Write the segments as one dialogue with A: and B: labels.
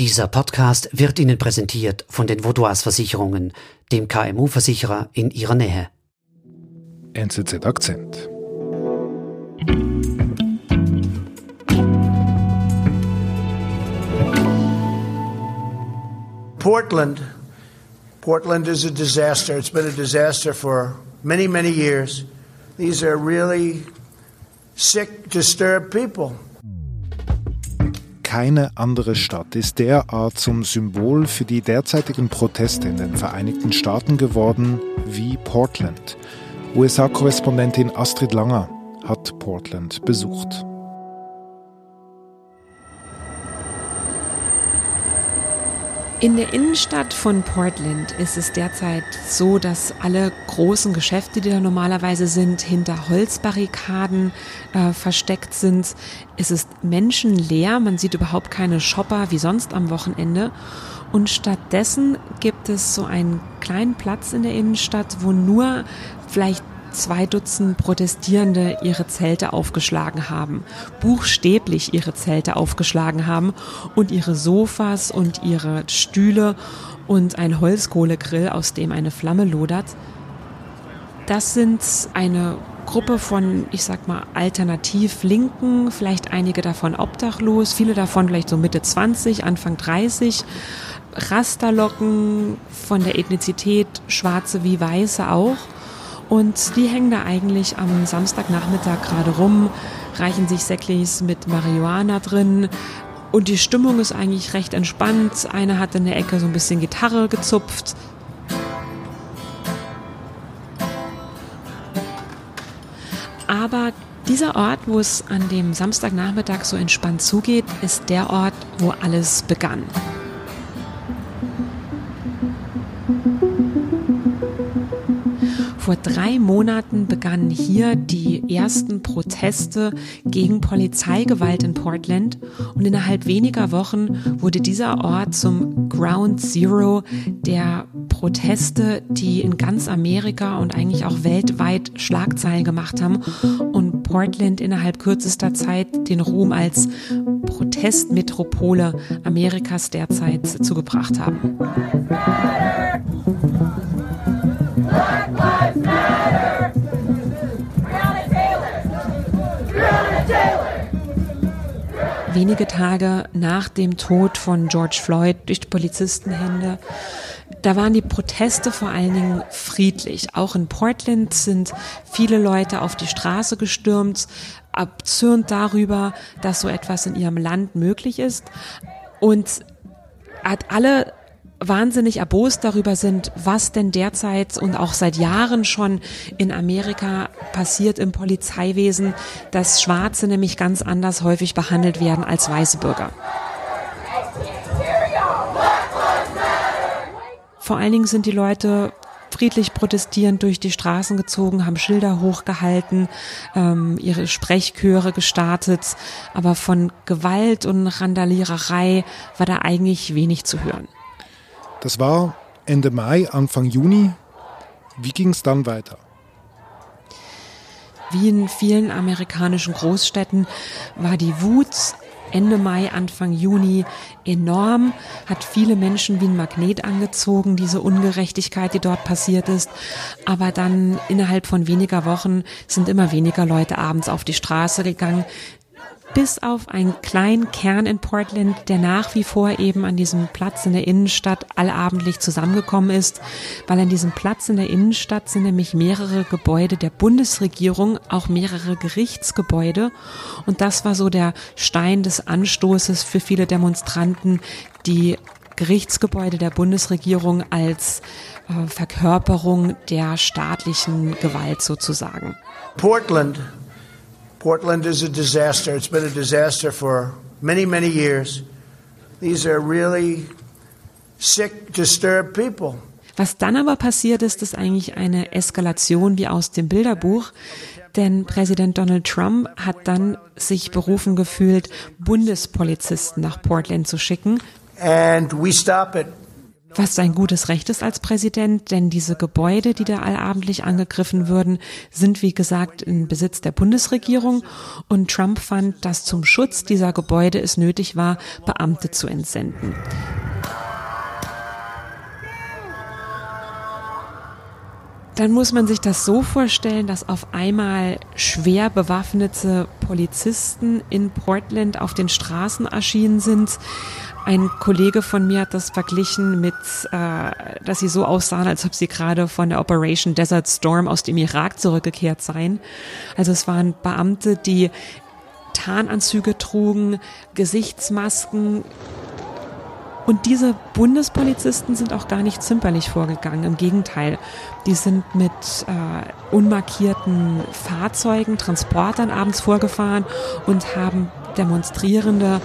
A: Dieser Podcast wird Ihnen präsentiert von den Vaudois Versicherungen, dem KMU-Versicherer in Ihrer Nähe.
B: NZZ Akzent.
C: Portland. Portland is a disaster. It's been a disaster for many, many years. These are really sick, disturbed people.
B: Keine andere Stadt ist derart zum Symbol für die derzeitigen Proteste in den Vereinigten Staaten geworden wie Portland. USA-Korrespondentin Astrid Langer hat Portland besucht.
D: In der Innenstadt von Portland ist es derzeit so, dass alle großen Geschäfte, die da normalerweise sind, hinter Holzbarrikaden äh, versteckt sind. Es ist menschenleer, man sieht überhaupt keine Shopper wie sonst am Wochenende. Und stattdessen gibt es so einen kleinen Platz in der Innenstadt, wo nur vielleicht zwei Dutzend Protestierende ihre Zelte aufgeschlagen haben, buchstäblich ihre Zelte aufgeschlagen haben und ihre Sofas und ihre Stühle und ein Holzkohlegrill, aus dem eine Flamme lodert. Das sind eine Gruppe von, ich sag mal, alternativ Linken, vielleicht einige davon obdachlos, viele davon vielleicht so Mitte 20, Anfang 30, Rasterlocken von der Ethnizität Schwarze wie Weiße auch. Und die hängen da eigentlich am Samstagnachmittag gerade rum, reichen sich Säcklis mit Marihuana drin. Und die Stimmung ist eigentlich recht entspannt. Einer hat in der Ecke so ein bisschen Gitarre gezupft. Aber dieser Ort, wo es an dem Samstagnachmittag so entspannt zugeht, ist der Ort, wo alles begann. Vor drei Monaten begannen hier die ersten Proteste gegen Polizeigewalt in Portland und innerhalb weniger Wochen wurde dieser Ort zum Ground Zero der Proteste, die in ganz Amerika und eigentlich auch weltweit Schlagzeilen gemacht haben und Portland innerhalb kürzester Zeit den Ruhm als Protestmetropole Amerikas derzeit zugebracht haben. Wenige Tage nach dem Tod von George Floyd durch Polizistenhände, da waren die Proteste vor allen Dingen friedlich. Auch in Portland sind viele Leute auf die Straße gestürmt, abzürnt darüber, dass so etwas in ihrem Land möglich ist. Und hat alle wahnsinnig erbost darüber sind, was denn derzeit und auch seit Jahren schon in Amerika passiert im Polizeiwesen, dass Schwarze nämlich ganz anders häufig behandelt werden als weiße Bürger. Vor allen Dingen sind die Leute friedlich protestierend durch die Straßen gezogen, haben Schilder hochgehalten, ähm, ihre Sprechchöre gestartet, aber von Gewalt und Randaliererei war da eigentlich wenig zu hören.
B: Das war Ende Mai, Anfang Juni. Wie ging es dann weiter?
D: Wie in vielen amerikanischen Großstädten war die Wut Ende Mai, Anfang Juni enorm, hat viele Menschen wie ein Magnet angezogen, diese Ungerechtigkeit, die dort passiert ist. Aber dann innerhalb von weniger Wochen sind immer weniger Leute abends auf die Straße gegangen bis auf einen kleinen Kern in Portland, der nach wie vor eben an diesem Platz in der Innenstadt allabendlich zusammengekommen ist, weil an diesem Platz in der Innenstadt sind nämlich mehrere Gebäude der Bundesregierung, auch mehrere Gerichtsgebäude. Und das war so der Stein des Anstoßes für viele Demonstranten, die Gerichtsgebäude der Bundesregierung als äh, Verkörperung der staatlichen Gewalt sozusagen.
C: Portland Portland is a disaster. It's been a disaster for many, many years. These are really sick, disturbed people.
D: Was dann aber passiert ist, ist eigentlich eine Eskalation wie aus dem Bilderbuch. Denn Präsident Donald Trump hat dann sich berufen gefühlt, Bundespolizisten nach Portland zu schicken.
C: And we stop it.
D: Was sein gutes Recht ist als Präsident, denn diese Gebäude, die da allabendlich angegriffen würden, sind wie gesagt in Besitz der Bundesregierung und Trump fand, dass zum Schutz dieser Gebäude es nötig war, Beamte zu entsenden. dann muss man sich das so vorstellen, dass auf einmal schwer bewaffnete Polizisten in Portland auf den Straßen erschienen sind. Ein Kollege von mir hat das verglichen mit, äh, dass sie so aussahen, als ob sie gerade von der Operation Desert Storm aus dem Irak zurückgekehrt seien. Also es waren Beamte, die Tarnanzüge trugen, Gesichtsmasken, und diese Bundespolizisten sind auch gar nicht zimperlich vorgegangen. Im Gegenteil, die sind mit äh, unmarkierten Fahrzeugen, Transportern abends vorgefahren und haben Demonstrierende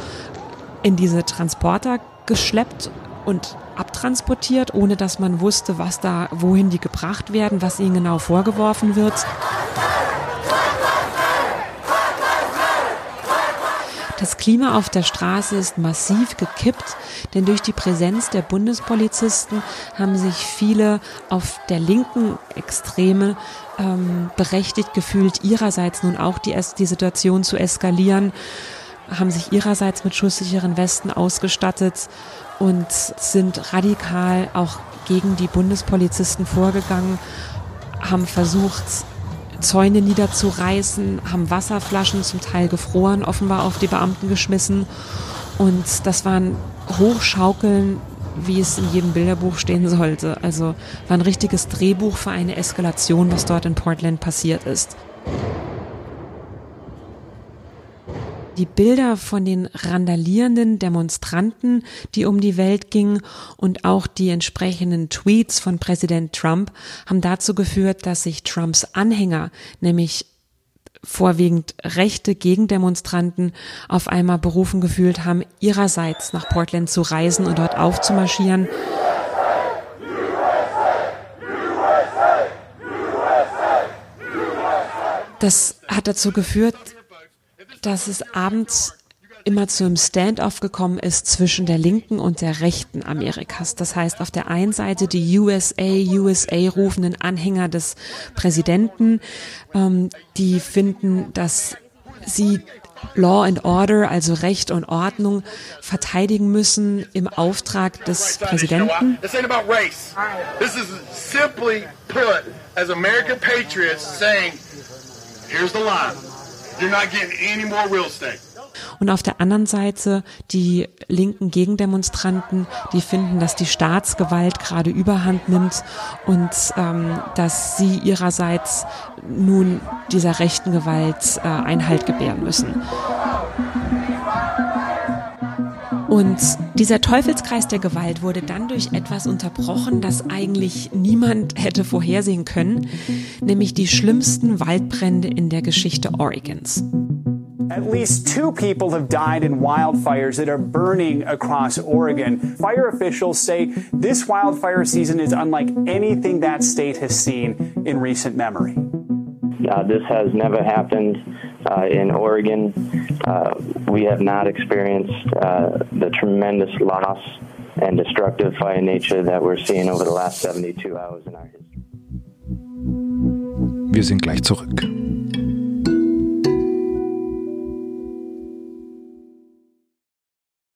D: in diese Transporter geschleppt und abtransportiert, ohne dass man wusste, was da, wohin die gebracht werden, was ihnen genau vorgeworfen wird. Das Klima auf der Straße ist massiv gekippt, denn durch die Präsenz der Bundespolizisten haben sich viele auf der linken Extreme ähm, berechtigt gefühlt, ihrerseits nun auch die, die Situation zu eskalieren, haben sich ihrerseits mit schusssicheren Westen ausgestattet und sind radikal auch gegen die Bundespolizisten vorgegangen, haben versucht, Zäune niederzureißen, haben Wasserflaschen zum Teil gefroren, offenbar auf die Beamten geschmissen. Und das waren Hochschaukeln, wie es in jedem Bilderbuch stehen sollte. Also war ein richtiges Drehbuch für eine Eskalation, was dort in Portland passiert ist. Die Bilder von den randalierenden Demonstranten, die um die Welt gingen und auch die entsprechenden Tweets von Präsident Trump haben dazu geführt, dass sich Trumps Anhänger, nämlich vorwiegend rechte Gegendemonstranten auf einmal berufen gefühlt haben, ihrerseits nach Portland zu reisen und dort aufzumarschieren. Das hat dazu geführt, dass es abends immer zu einem Standoff gekommen ist zwischen der linken und der rechten Amerikas. Das heißt, auf der einen Seite die USA, USA rufenden Anhänger des Präsidenten, ähm, die finden, dass sie Law and Order, also Recht und Ordnung, verteidigen müssen im Auftrag des Präsidenten. Here's the line. Und auf der anderen Seite die linken Gegendemonstranten, die finden, dass die Staatsgewalt gerade überhand nimmt und ähm, dass sie ihrerseits nun dieser rechten Gewalt äh, Einhalt gebären müssen. Und dieser Teufelskreis der Gewalt wurde dann durch etwas unterbrochen, das eigentlich niemand hätte vorhersehen können, nämlich die schlimmsten Waldbrände in der Geschichte Oregons.
E: At least two people have died in wildfires that are burning across Oregon. Fire officials say this wildfire season is unlike anything that state has seen in recent memory.
F: Uh, this has never happened uh, in Oregon. Uh, we have not experienced uh, the tremendous loss and destructive fire nature that we're seeing over the last 72 hours in our history.
B: Wir sind gleich zurück.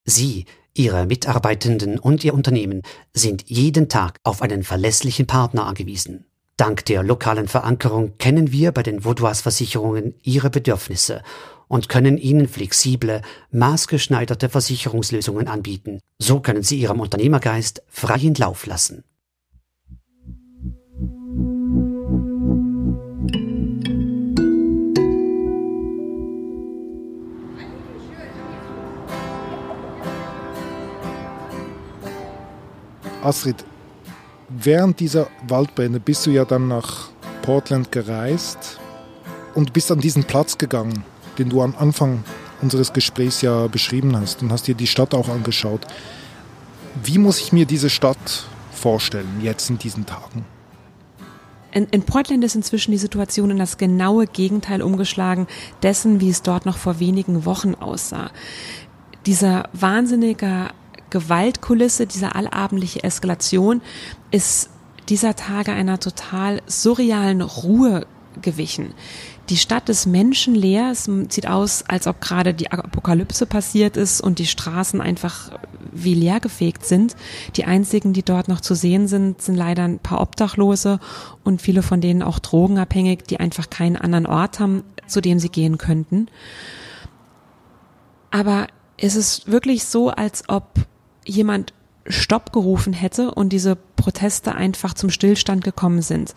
A: Sie, Ihre Mitarbeitenden und Ihr Unternehmen sind jeden Tag auf einen verlässlichen Partner angewiesen. Dank der lokalen Verankerung kennen wir bei den Vaudois Versicherungen Ihre Bedürfnisse und können Ihnen flexible, maßgeschneiderte Versicherungslösungen anbieten. So können Sie Ihrem Unternehmergeist freien Lauf lassen.
B: Astrid, während dieser Waldbrände bist du ja dann nach Portland gereist und bist an diesen Platz gegangen, den du am Anfang unseres Gesprächs ja beschrieben hast und hast dir die Stadt auch angeschaut. Wie muss ich mir diese Stadt vorstellen, jetzt in diesen Tagen?
D: In, in, Portland ist inzwischen die Situation in das genaue Gegenteil umgeschlagen dessen, wie es dort noch vor wenigen Wochen aussah. Dieser wahnsinnige Gewaltkulisse, diese allabendliche Eskalation ist dieser Tage einer total surrealen Ruhe gewichen. Die Stadt ist menschenleer. Es sieht aus, als ob gerade die Apokalypse passiert ist und die Straßen einfach wie leergefegt sind. Die einzigen, die dort noch zu sehen sind, sind leider ein paar Obdachlose und viele von denen auch drogenabhängig, die einfach keinen anderen Ort haben, zu dem sie gehen könnten. Aber es ist wirklich so, als ob jemand Stopp gerufen hätte und diese Proteste einfach zum Stillstand gekommen sind.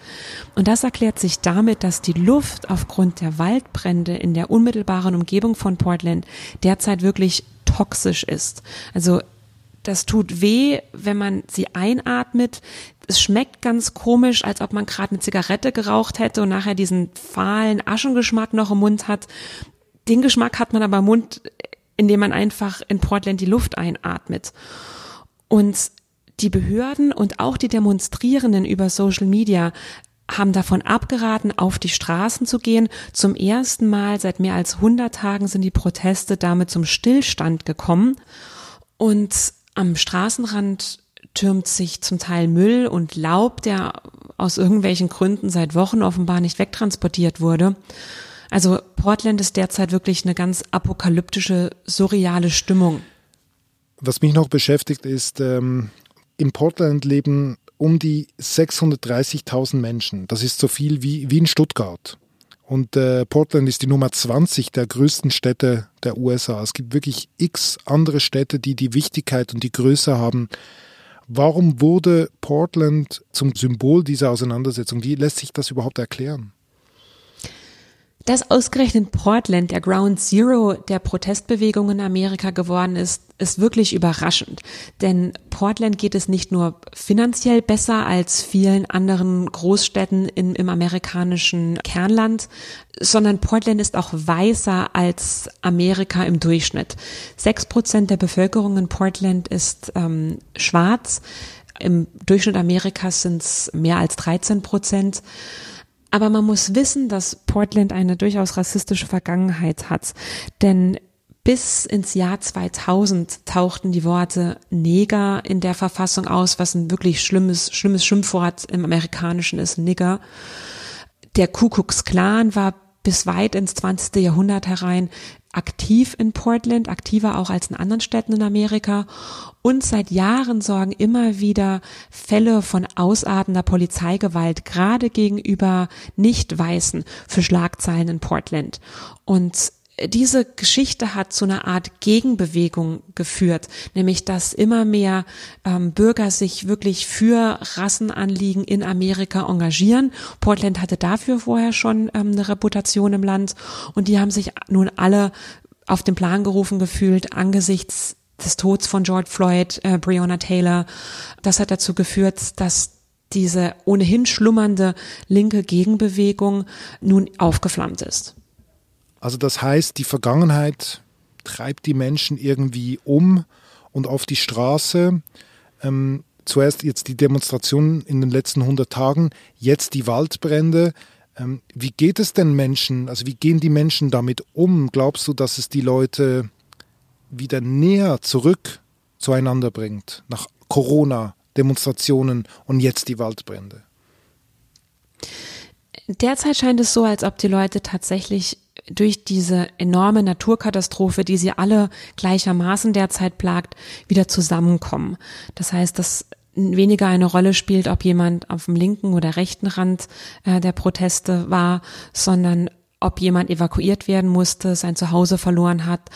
D: Und das erklärt sich damit, dass die Luft aufgrund der Waldbrände in der unmittelbaren Umgebung von Portland derzeit wirklich toxisch ist. Also das tut weh, wenn man sie einatmet. Es schmeckt ganz komisch, als ob man gerade eine Zigarette geraucht hätte und nachher diesen fahlen Aschengeschmack noch im Mund hat. Den Geschmack hat man aber im Mund, indem man einfach in Portland die Luft einatmet. Und die Behörden und auch die Demonstrierenden über Social Media haben davon abgeraten, auf die Straßen zu gehen. Zum ersten Mal seit mehr als 100 Tagen sind die Proteste damit zum Stillstand gekommen. Und am Straßenrand türmt sich zum Teil Müll und Laub, der aus irgendwelchen Gründen seit Wochen offenbar nicht wegtransportiert wurde. Also Portland ist derzeit wirklich eine ganz apokalyptische, surreale Stimmung.
B: Was mich noch beschäftigt ist, ähm, in Portland leben um die 630.000 Menschen. Das ist so viel wie, wie in Stuttgart. Und äh, Portland ist die Nummer 20 der größten Städte der USA. Es gibt wirklich x andere Städte, die die Wichtigkeit und die Größe haben. Warum wurde Portland zum Symbol dieser Auseinandersetzung? Wie lässt sich das überhaupt erklären?
D: Dass ausgerechnet Portland der Ground Zero der Protestbewegung in Amerika geworden ist, ist wirklich überraschend. Denn Portland geht es nicht nur finanziell besser als vielen anderen Großstädten in, im amerikanischen Kernland, sondern Portland ist auch weißer als Amerika im Durchschnitt. Sechs Prozent der Bevölkerung in Portland ist ähm, schwarz. Im Durchschnitt Amerikas sind es mehr als 13 Prozent. Aber man muss wissen, dass Portland eine durchaus rassistische Vergangenheit hat. Denn bis ins Jahr 2000 tauchten die Worte Neger in der Verfassung aus, was ein wirklich schlimmes, schlimmes Schimpfwort im Amerikanischen ist, Nigger. Der Ku Klux Klan war bis weit ins 20. Jahrhundert herein aktiv in Portland, aktiver auch als in anderen Städten in Amerika. Und seit Jahren sorgen immer wieder Fälle von ausartender Polizeigewalt, gerade gegenüber Nicht-Weißen, für Schlagzeilen in Portland. Und diese Geschichte hat zu einer Art Gegenbewegung geführt, nämlich dass immer mehr ähm, Bürger sich wirklich für Rassenanliegen in Amerika engagieren. Portland hatte dafür vorher schon ähm, eine Reputation im Land und die haben sich nun alle auf den Plan gerufen gefühlt angesichts des Todes von George Floyd, äh, Breonna Taylor. Das hat dazu geführt, dass diese ohnehin schlummernde linke Gegenbewegung nun aufgeflammt ist.
B: Also das heißt, die Vergangenheit treibt die Menschen irgendwie um und auf die Straße. Ähm, zuerst jetzt die Demonstrationen in den letzten 100 Tagen, jetzt die Waldbrände. Ähm, wie geht es denn Menschen, also wie gehen die Menschen damit um? Glaubst du, dass es die Leute wieder näher zurück zueinander bringt, nach Corona, Demonstrationen und jetzt die Waldbrände?
D: Derzeit scheint es so, als ob die Leute tatsächlich durch diese enorme Naturkatastrophe, die sie alle gleichermaßen derzeit plagt, wieder zusammenkommen. Das heißt, dass weniger eine Rolle spielt, ob jemand auf dem linken oder rechten Rand äh, der Proteste war, sondern ob jemand evakuiert werden musste, sein Zuhause verloren hat.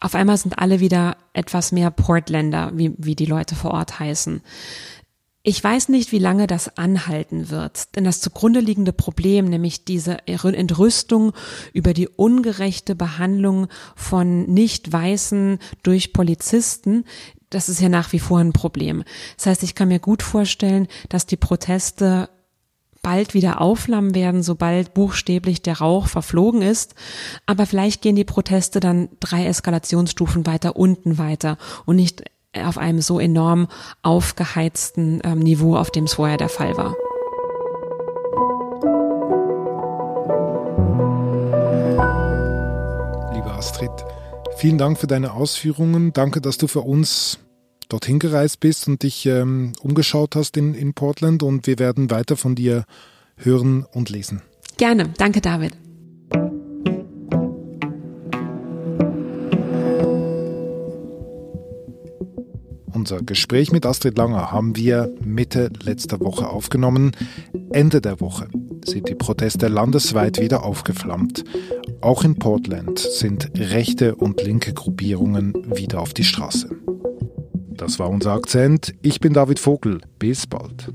D: Auf einmal sind alle wieder etwas mehr Portländer, wie, wie die Leute vor Ort heißen. Ich weiß nicht, wie lange das anhalten wird, denn das zugrunde liegende Problem, nämlich diese Entrüstung über die ungerechte Behandlung von Nicht-Weißen durch Polizisten, das ist ja nach wie vor ein Problem. Das heißt, ich kann mir gut vorstellen, dass die Proteste bald wieder aufflammen werden, sobald buchstäblich der Rauch verflogen ist. Aber vielleicht gehen die Proteste dann drei Eskalationsstufen weiter unten weiter und nicht auf einem so enorm aufgeheizten ähm, Niveau, auf dem es vorher der Fall war.
B: Liebe Astrid, vielen Dank für deine Ausführungen. Danke, dass du für uns dorthin gereist bist und dich ähm, umgeschaut hast in, in Portland und wir werden weiter von dir hören und lesen.
D: Gerne, danke David.
B: Unser Gespräch mit Astrid Langer haben wir Mitte letzter Woche aufgenommen. Ende der Woche sind die Proteste landesweit wieder aufgeflammt. Auch in Portland sind rechte und linke Gruppierungen wieder auf die Straße. Das war unser Akzent. Ich bin David Vogel. Bis bald.